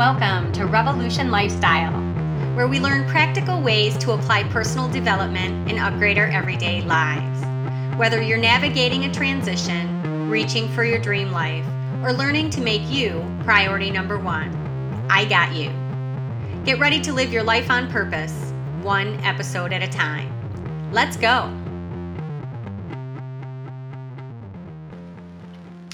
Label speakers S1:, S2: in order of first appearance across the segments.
S1: Welcome to Revolution Lifestyle, where we learn practical ways to apply personal development and upgrade our everyday lives. Whether you're navigating a transition, reaching for your dream life, or learning to make you priority number one, I got you. Get ready to live your life on purpose, one episode at a time. Let's go.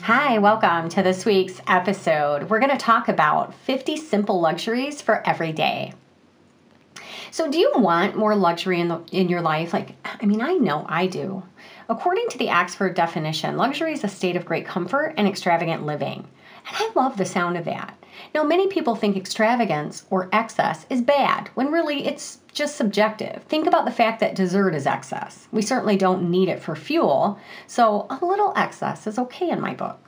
S1: Hi, welcome to this week's episode. We're going to talk about 50 simple luxuries for every day. So, do you want more luxury in the in your life? Like, I mean, I know I do. According to the Oxford definition, luxury is a state of great comfort and extravagant living. And I love the sound of that. Now, many people think extravagance or excess is bad, when really it's just subjective. Think about the fact that dessert is excess. We certainly don't need it for fuel, so a little excess is okay in my book.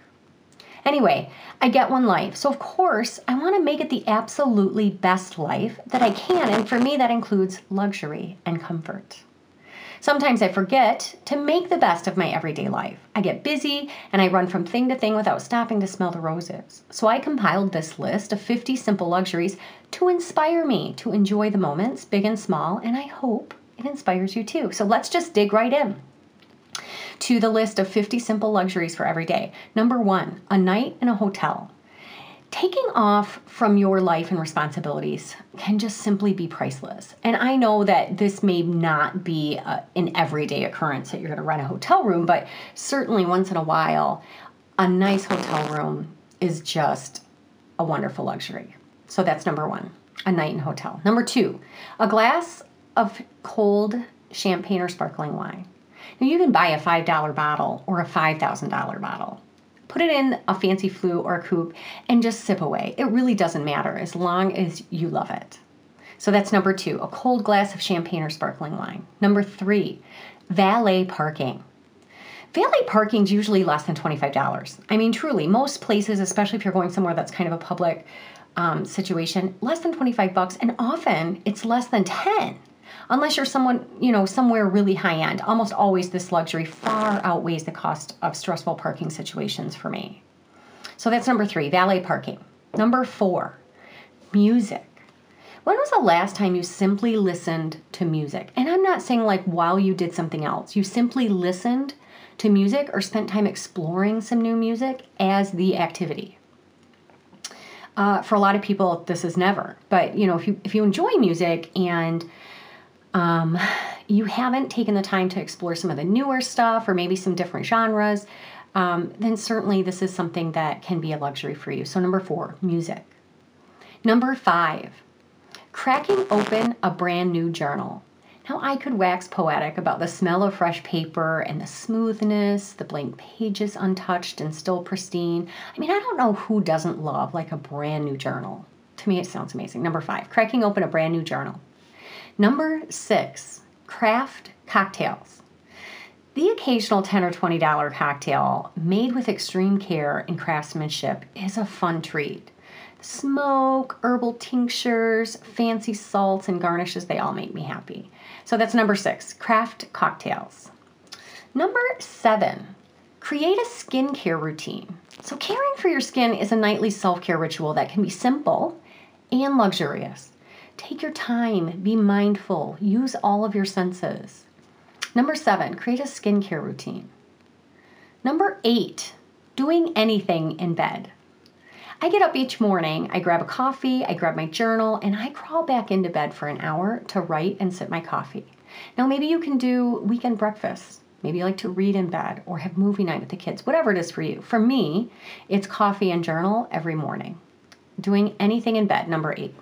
S1: Anyway, I get one life, so of course I want to make it the absolutely best life that I can, and for me that includes luxury and comfort. Sometimes I forget to make the best of my everyday life. I get busy and I run from thing to thing without stopping to smell the roses. So I compiled this list of 50 simple luxuries to inspire me to enjoy the moments, big and small, and I hope it inspires you too. So let's just dig right in to the list of 50 simple luxuries for every day. Number one, a night in a hotel. Taking off from your life and responsibilities can just simply be priceless. And I know that this may not be a, an everyday occurrence that you're going to rent a hotel room, but certainly once in a while, a nice hotel room is just a wonderful luxury. So that's number one, a night in hotel. Number two, a glass of cold champagne or sparkling wine. Now you can buy a $5 bottle or a $5,000 bottle put it in a fancy flute or a coupe and just sip away. It really doesn't matter as long as you love it. So that's number two, a cold glass of champagne or sparkling wine. Number three, valet parking. Valet parking is usually less than $25. I mean, truly, most places, especially if you're going somewhere that's kind of a public um, situation, less than 25 bucks, and often it's less than 10 unless you're someone, you know, somewhere really high end. Almost always this luxury far outweighs the cost of stressful parking situations for me. So that's number three, valet parking. Number four, music. When was the last time you simply listened to music? And I'm not saying like while you did something else, you simply listened to music or spent time exploring some new music as the activity. Uh, for a lot of people, this is never. But you know, if you if you enjoy music and um, you haven't taken the time to explore some of the newer stuff or maybe some different genres, um, then certainly this is something that can be a luxury for you. So, number four, music. Number five, cracking open a brand new journal. Now, I could wax poetic about the smell of fresh paper and the smoothness, the blank pages untouched and still pristine. I mean, I don't know who doesn't love like a brand new journal. To me, it sounds amazing. Number five, cracking open a brand new journal. Number six, craft cocktails. The occasional 10 or $20 cocktail made with extreme care and craftsmanship is a fun treat. Smoke, herbal tinctures, fancy salts, and garnishes, they all make me happy. So that's number six, craft cocktails. Number seven, create a skincare routine. So, caring for your skin is a nightly self care ritual that can be simple and luxurious. Take your time, be mindful, use all of your senses. Number seven, create a skincare routine. Number eight, doing anything in bed. I get up each morning, I grab a coffee, I grab my journal, and I crawl back into bed for an hour to write and sip my coffee. Now, maybe you can do weekend breakfast. Maybe you like to read in bed or have movie night with the kids, whatever it is for you. For me, it's coffee and journal every morning. Doing anything in bed, number eight.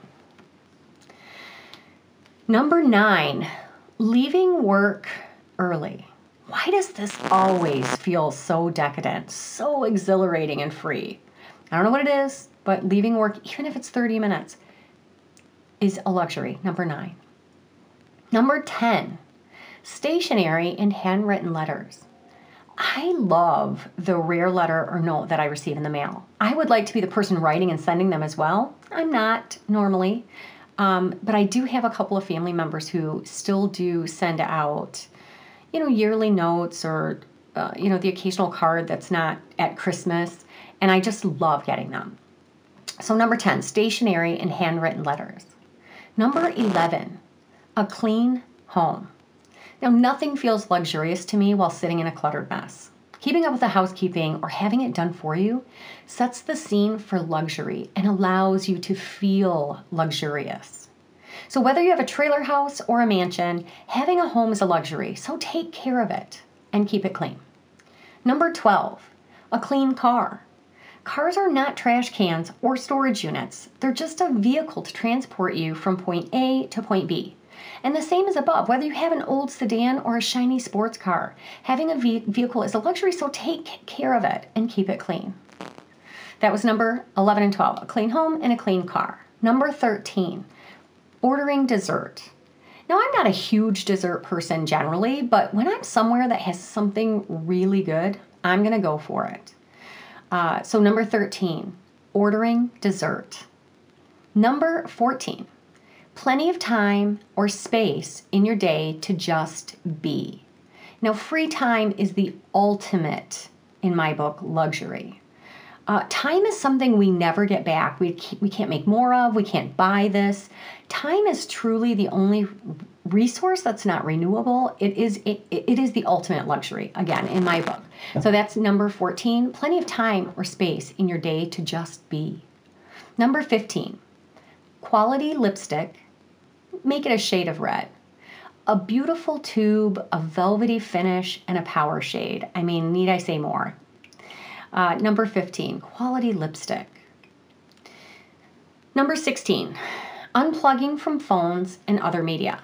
S1: Number nine, leaving work early. Why does this always feel so decadent, so exhilarating and free? I don't know what it is, but leaving work, even if it's 30 minutes, is a luxury. Number nine. Number 10, stationery and handwritten letters. I love the rare letter or note that I receive in the mail. I would like to be the person writing and sending them as well. I'm not normally, um, but I do have a couple of family members who still do send out, you know, yearly notes or, uh, you know, the occasional card that's not at Christmas. And I just love getting them. So, number 10, stationery and handwritten letters. Number 11, a clean home. Now, nothing feels luxurious to me while sitting in a cluttered mess. Keeping up with the housekeeping or having it done for you sets the scene for luxury and allows you to feel luxurious. So, whether you have a trailer house or a mansion, having a home is a luxury, so take care of it and keep it clean. Number 12, a clean car. Cars are not trash cans or storage units, they're just a vehicle to transport you from point A to point B. And the same is above, whether you have an old sedan or a shiny sports car. Having a vehicle is a luxury, so take care of it and keep it clean. That was number 11 and 12 a clean home and a clean car. Number 13, ordering dessert. Now, I'm not a huge dessert person generally, but when I'm somewhere that has something really good, I'm to go for it. Uh, so, number 13, ordering dessert. Number 14, plenty of time or space in your day to just be. Now, free time is the ultimate, in my book, luxury. Uh, time is something we never get back. We, we can't make more of, we can't buy this. Time is truly the only resource that's not renewable. It is, it, it is the ultimate luxury, again, in my book. So that's number 14 plenty of time or space in your day to just be. Number 15 quality lipstick make it a shade of red. A beautiful tube, a velvety finish, and a power shade. I mean, need I say more? Uh, number 15, quality lipstick. Number 16, unplugging from phones and other media.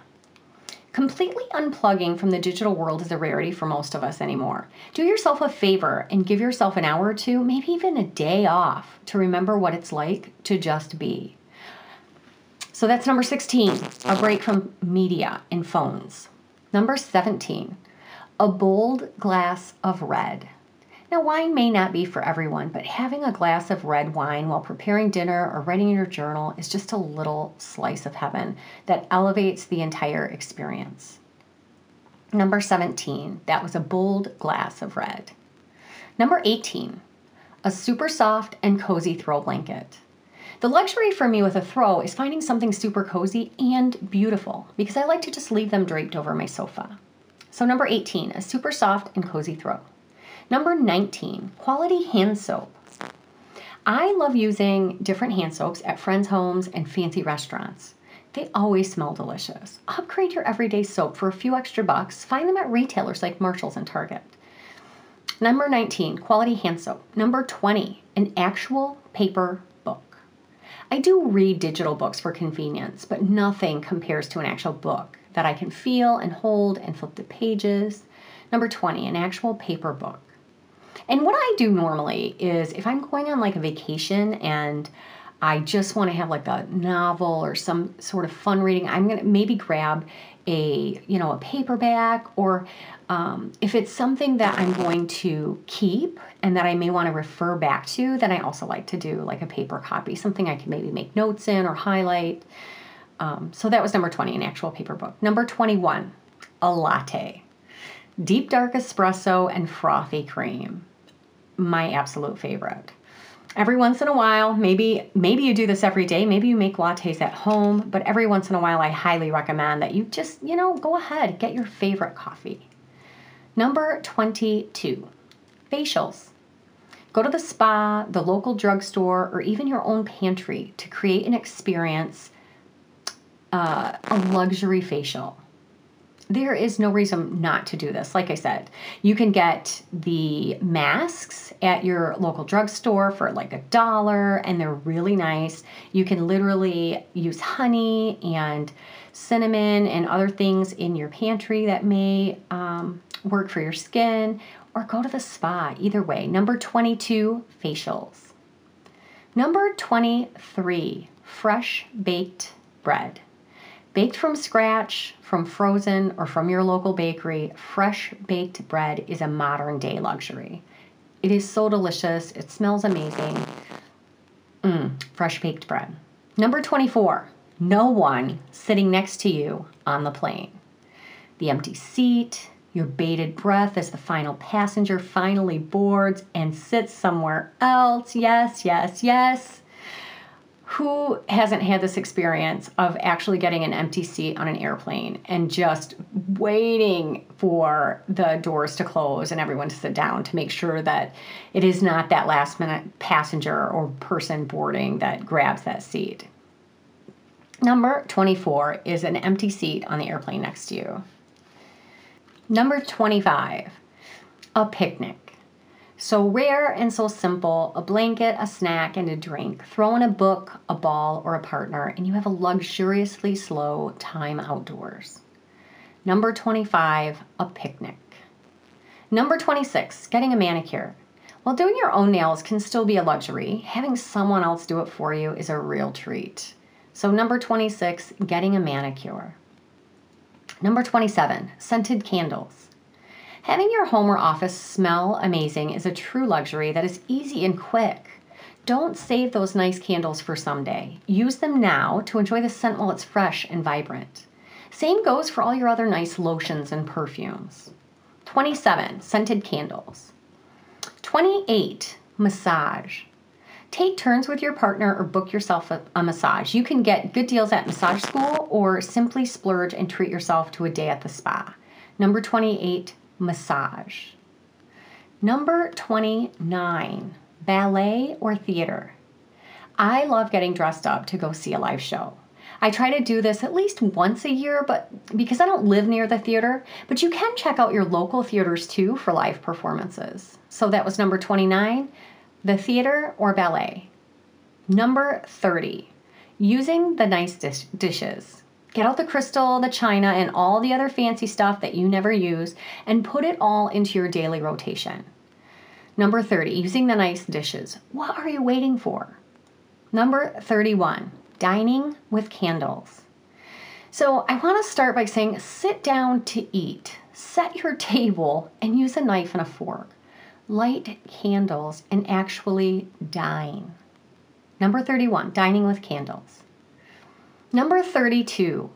S1: Completely unplugging from the digital world is a rarity for most of us anymore. Do yourself a favor and give yourself an hour or two, maybe even a day off, to remember what it's like to just be. So that's number 16, a break from media and phones. Number 17, a bold glass of red. Now, wine may not be for everyone, but having a glass of red wine while preparing dinner or writing in your journal is just a little slice of heaven that elevates the entire experience. Number 17, that was a bold glass of red. Number 18, a super soft and cozy throw blanket. The luxury for me with a throw is finding something super cozy and beautiful because I like to just leave them draped over my sofa. So, number 18, a super soft and cozy throw. Number 19, quality hand soap. I love using different hand soaps at friends' homes and fancy restaurants. They always smell delicious. Upgrade your everyday soap for a few extra bucks. Find them at retailers like Marshalls and Target. Number 19, quality hand soap. Number 20, an actual paper I do read digital books for convenience, but nothing compares to an actual book that I can feel and hold and flip the pages. Number 20, an actual paper book. And what I do normally is if I'm going on like a vacation and I just want to have like a novel or some sort of fun reading, I'm going to maybe grab a, you know, a paperback or um, if it's something that I'm going to keep and that I may want to refer back to, then I also like to do like a paper copy, something I can maybe make notes in or highlight. Um, so that was number 20, an actual paper book. Number 21, a latte. Deep dark espresso and frothy cream. My absolute favorite. Every once in a while, maybe maybe you do this every day, maybe you make lattes at home, but every once in a while I highly recommend that you just, you know, go ahead, get your favorite coffee. Number 22, facials. Go to the spa, the local drugstore, or even your own pantry to create an experience, uh, a luxury facial. There is no reason not to do this. Like I said, you can get the masks at your local drugstore for like a dollar, and they're really nice. You can literally use honey and cinnamon and other things in your pantry that may um, work for your skin, or go to the spa. Either way. Number 22, facials. Number 23, fresh baked bread. Baked from scratch, from frozen, or from your local bakery, fresh baked bread is a modern day luxury. It is so delicious, it smells amazing. Mmm, fresh baked bread. Number 24, no one sitting next to you on the plane. The empty seat, your bated breath as the final passenger finally boards and sits somewhere else. Yes, yes, yes. Who hasn't had this experience of actually getting an empty seat on an airplane and just waiting for the doors to close and everyone to sit down to make sure that it is not that last minute passenger or person boarding that grabs that seat? Number 24 is an empty seat on the airplane next to you. Number 25, a picnic. So rare and so simple a blanket, a snack, and a drink. Throw in a book, a ball, or a partner, and you have a luxuriously slow time outdoors. Number 25, a picnic. Number 26, getting a manicure. While doing your own nails can still be a luxury, having someone else do it for you is a real treat. So, number 26, getting a manicure. Number 27, scented candles. Having your home or office smell amazing is a true luxury that is easy and quick. Don't save those nice candles for someday. Use them now to enjoy the scent while it's fresh and vibrant. Same goes for all your other nice lotions and perfumes. 27. Scented candles. 28. Massage. Take turns with your partner or book yourself a, a, massage. You can get good deals at massage school or simply splurge and treat yourself to a day at the spa. Number 28 massage. Number 29, ballet or theater. I love getting dressed up to go see a live show. I try to do this at least once a year, but because I don't live near the theater, but you can check out your local theaters too for live performances. So that was number 29, the theater or ballet. Number 30, using the nice dish- dishes. Get out the crystal, the china, and all the other fancy stuff that you never use and put it all into your daily rotation. Number 30, using the nice dishes. What are you waiting for? Number 31, dining with candles. So I want to start by saying sit down to eat, set your table, and use a knife and a fork. Light candles and actually dine. Number 31, dining with candles. Number 32,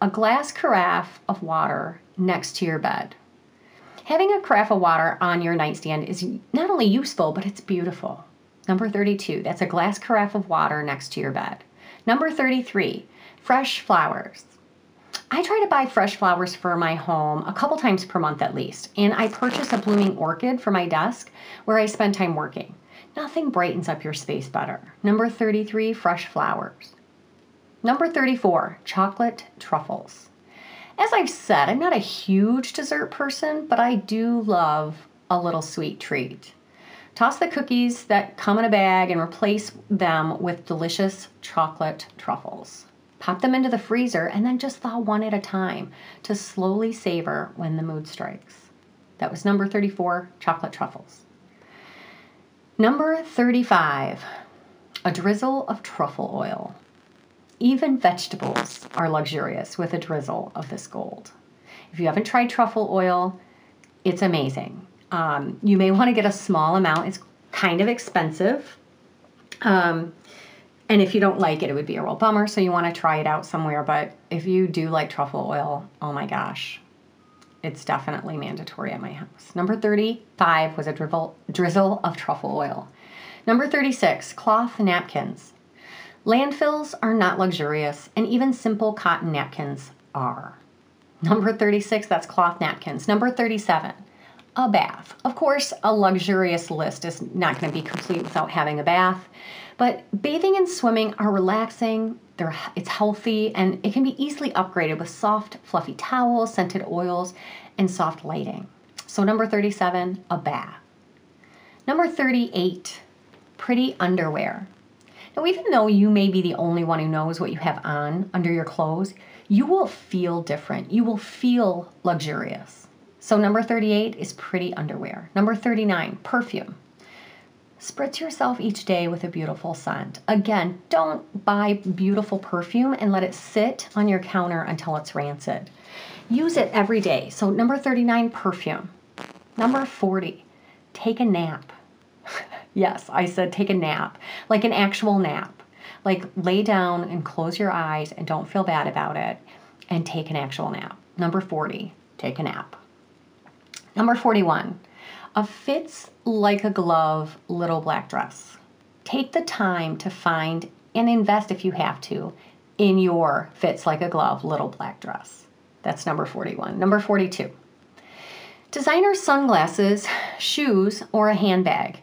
S1: a glass carafe of water next to your bed. Having a carafe of water on your nightstand is not only useful, but it's beautiful. Number 32, that's a glass carafe of water next to your bed. Number 33, fresh flowers. I try to buy fresh flowers for my home a couple times per month at least, and I purchase a blooming orchid for my desk where I spend time working. Nothing brightens up your space better. Number 33, fresh flowers. Number 34, chocolate truffles. As I've said, I'm not a huge dessert person, but I do love a little sweet treat. Toss the cookies that come in a bag and replace them with delicious chocolate truffles. Pop them into the freezer and then just thaw one at a time to slowly savor when the mood strikes. That was number 34, chocolate truffles. Number 35, a drizzle of truffle oil. Even vegetables are luxurious with a drizzle of this gold. If you haven't tried truffle oil, it's amazing. Um, you may want to get a small amount, it's kind of expensive. Um, and if you don't like it, it would be a real bummer. So you want to try it out somewhere. But if you do like truffle oil, oh my gosh, it's definitely mandatory at my house. Number 35 was a drizzle, drizzle of truffle oil. Number 36, cloth napkins. Landfills are not luxurious, and even simple cotton napkins are. Number 36, that's cloth napkins. Number 37, a bath. Of course, a luxurious list is not going to be complete without having a bath, but bathing and swimming are relaxing, they're, it's healthy, and it can be easily upgraded with soft, fluffy towels, scented oils, and soft lighting. So, number 37, a bath. Number 38, pretty underwear. Now, even though you may be the only one who knows what you have on under your clothes, you will feel different. You will feel luxurious. So, number 38 is pretty underwear. Number 39, perfume. Spritz yourself each day with a beautiful scent. Again, don't buy beautiful perfume and let it sit on your counter until it's rancid. Use it every day. So, number 39, perfume. Number 40, take a nap. Yes, I said take a nap, like an actual nap. Like lay down and close your eyes and don't feel bad about it and take an actual nap. Number 40, take a nap. Number 41, a fits like a glove little black dress. Take the time to find and invest if you have to in your fits like a glove little black dress. That's number 41. Number 42. Designer sunglasses, shoes, or a handbag.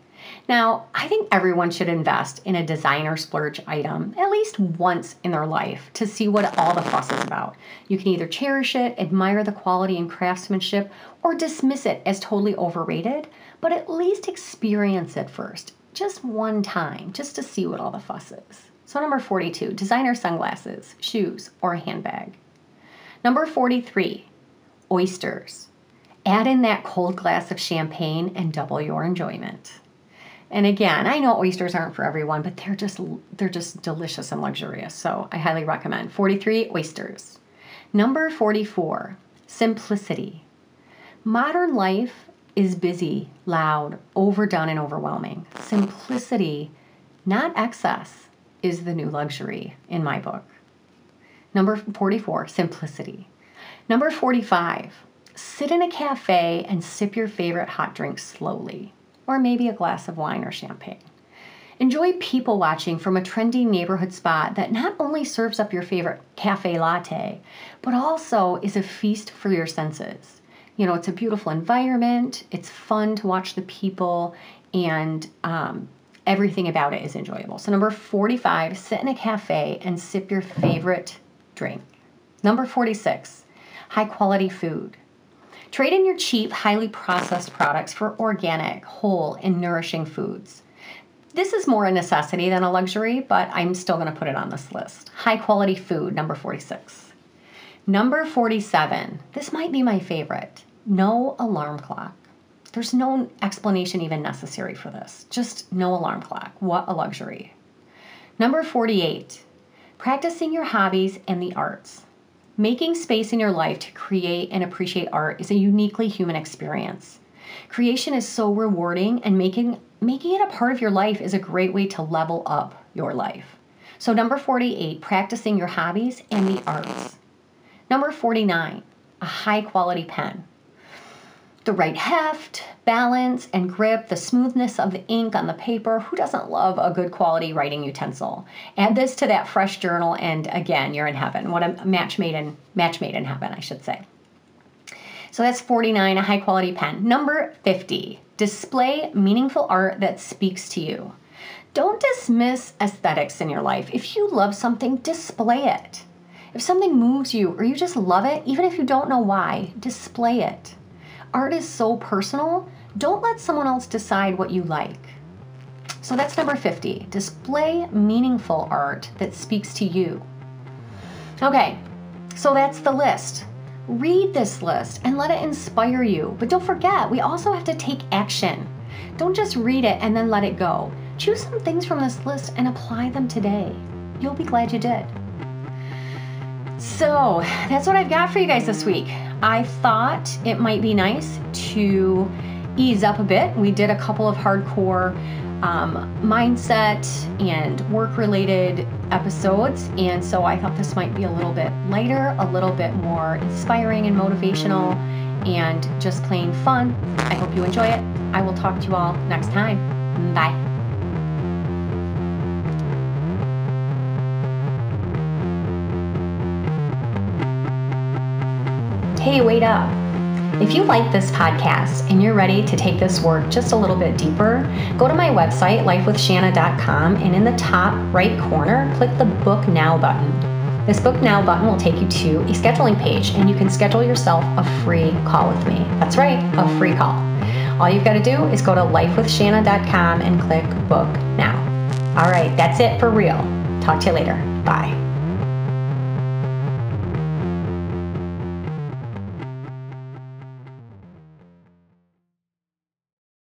S1: Now, I think everyone should invest in a designer splurge item at least once in their life to see what all the fuss is about. You can either cherish it, admire the quality and craftsmanship, or dismiss it as totally overrated, but at least experience it first, just one time, just to see what all the fuss is. So, number 42, designer sunglasses, shoes, or a handbag. Number 43, oysters. Add in that cold glass of champagne and double your enjoyment. And again, I know oysters aren't for everyone, but they're just they're just delicious and luxurious. So I highly recommend. 43 oysters. Number 44, simplicity. Modern life is busy, loud, overdone and overwhelming. Simplicity, not excess, is the new luxury in my book. Number 44, simplicity. Number 45, sit in a cafe and sip your favorite hot drink slowly or maybe a glass of wine or champagne. Enjoy people watching from a trendy neighborhood spot that not only serves up your favorite cafe latte, but also is a feast for your senses. You know, it's a beautiful environment, it's fun to watch the people, and um, everything about it is enjoyable. So, number 45, sit in a cafe and sip your favorite drink. Number 46, high quality food. Trade in your cheap, highly processed products for organic, whole, and nourishing foods. This is more a necessity than a luxury, but I'm still going to put it on this list. High quality food, number 46. Number 47, this might be my favorite no alarm clock. There's no explanation even necessary for this. Just no alarm clock. What a luxury. Number 48, practicing your hobbies and the arts. Making space in your life to create and appreciate art is a uniquely human experience. Creation is so rewarding and making making it a part of your life is a great way to level up your life. So number 48, practicing your hobbies and the arts. Number 49, a high quality pen the right heft, balance, and grip, the smoothness of the ink on the paper. Who doesn't love a good quality writing utensil? Add this to that fresh journal, and again, you're in heaven. What a match made in match made in heaven, I should say. So that's 49, a high quality pen. Number 50, display meaningful art that speaks to you. Don't dismiss aesthetics in your life. If you love something, display it. If something moves you or you just love it, even if you don't know why, display it. Art is so personal. Don't let someone else decide what you like. So that's number 50. Display meaningful art that speaks to you. Okay, so that's the list. Read this list and let it inspire you. But don't forget, we also have to take action. Don't just read it and then let it go. Choose some things from this list and apply them today. You'll be glad you did. So that's what I've got for you guys this week. I thought it might be nice to ease up a bit. We did a couple of hardcore um, mindset and work related episodes, and so I thought this might be a little bit lighter, a little bit more inspiring and motivational, and just plain fun. I hope you enjoy it. I will talk to you all next time. Bye. Hey, wait up. If you like this podcast and you're ready to take this work just a little bit deeper, go to my website, lifewithshanna.com, and in the top right corner, click the Book Now button. This Book Now button will take you to a scheduling page, and you can schedule yourself a free call with me. That's right, a free call. All you've got to do is go to lifewithshanna.com and click Book Now. All right, that's it for real. Talk to you later. Bye.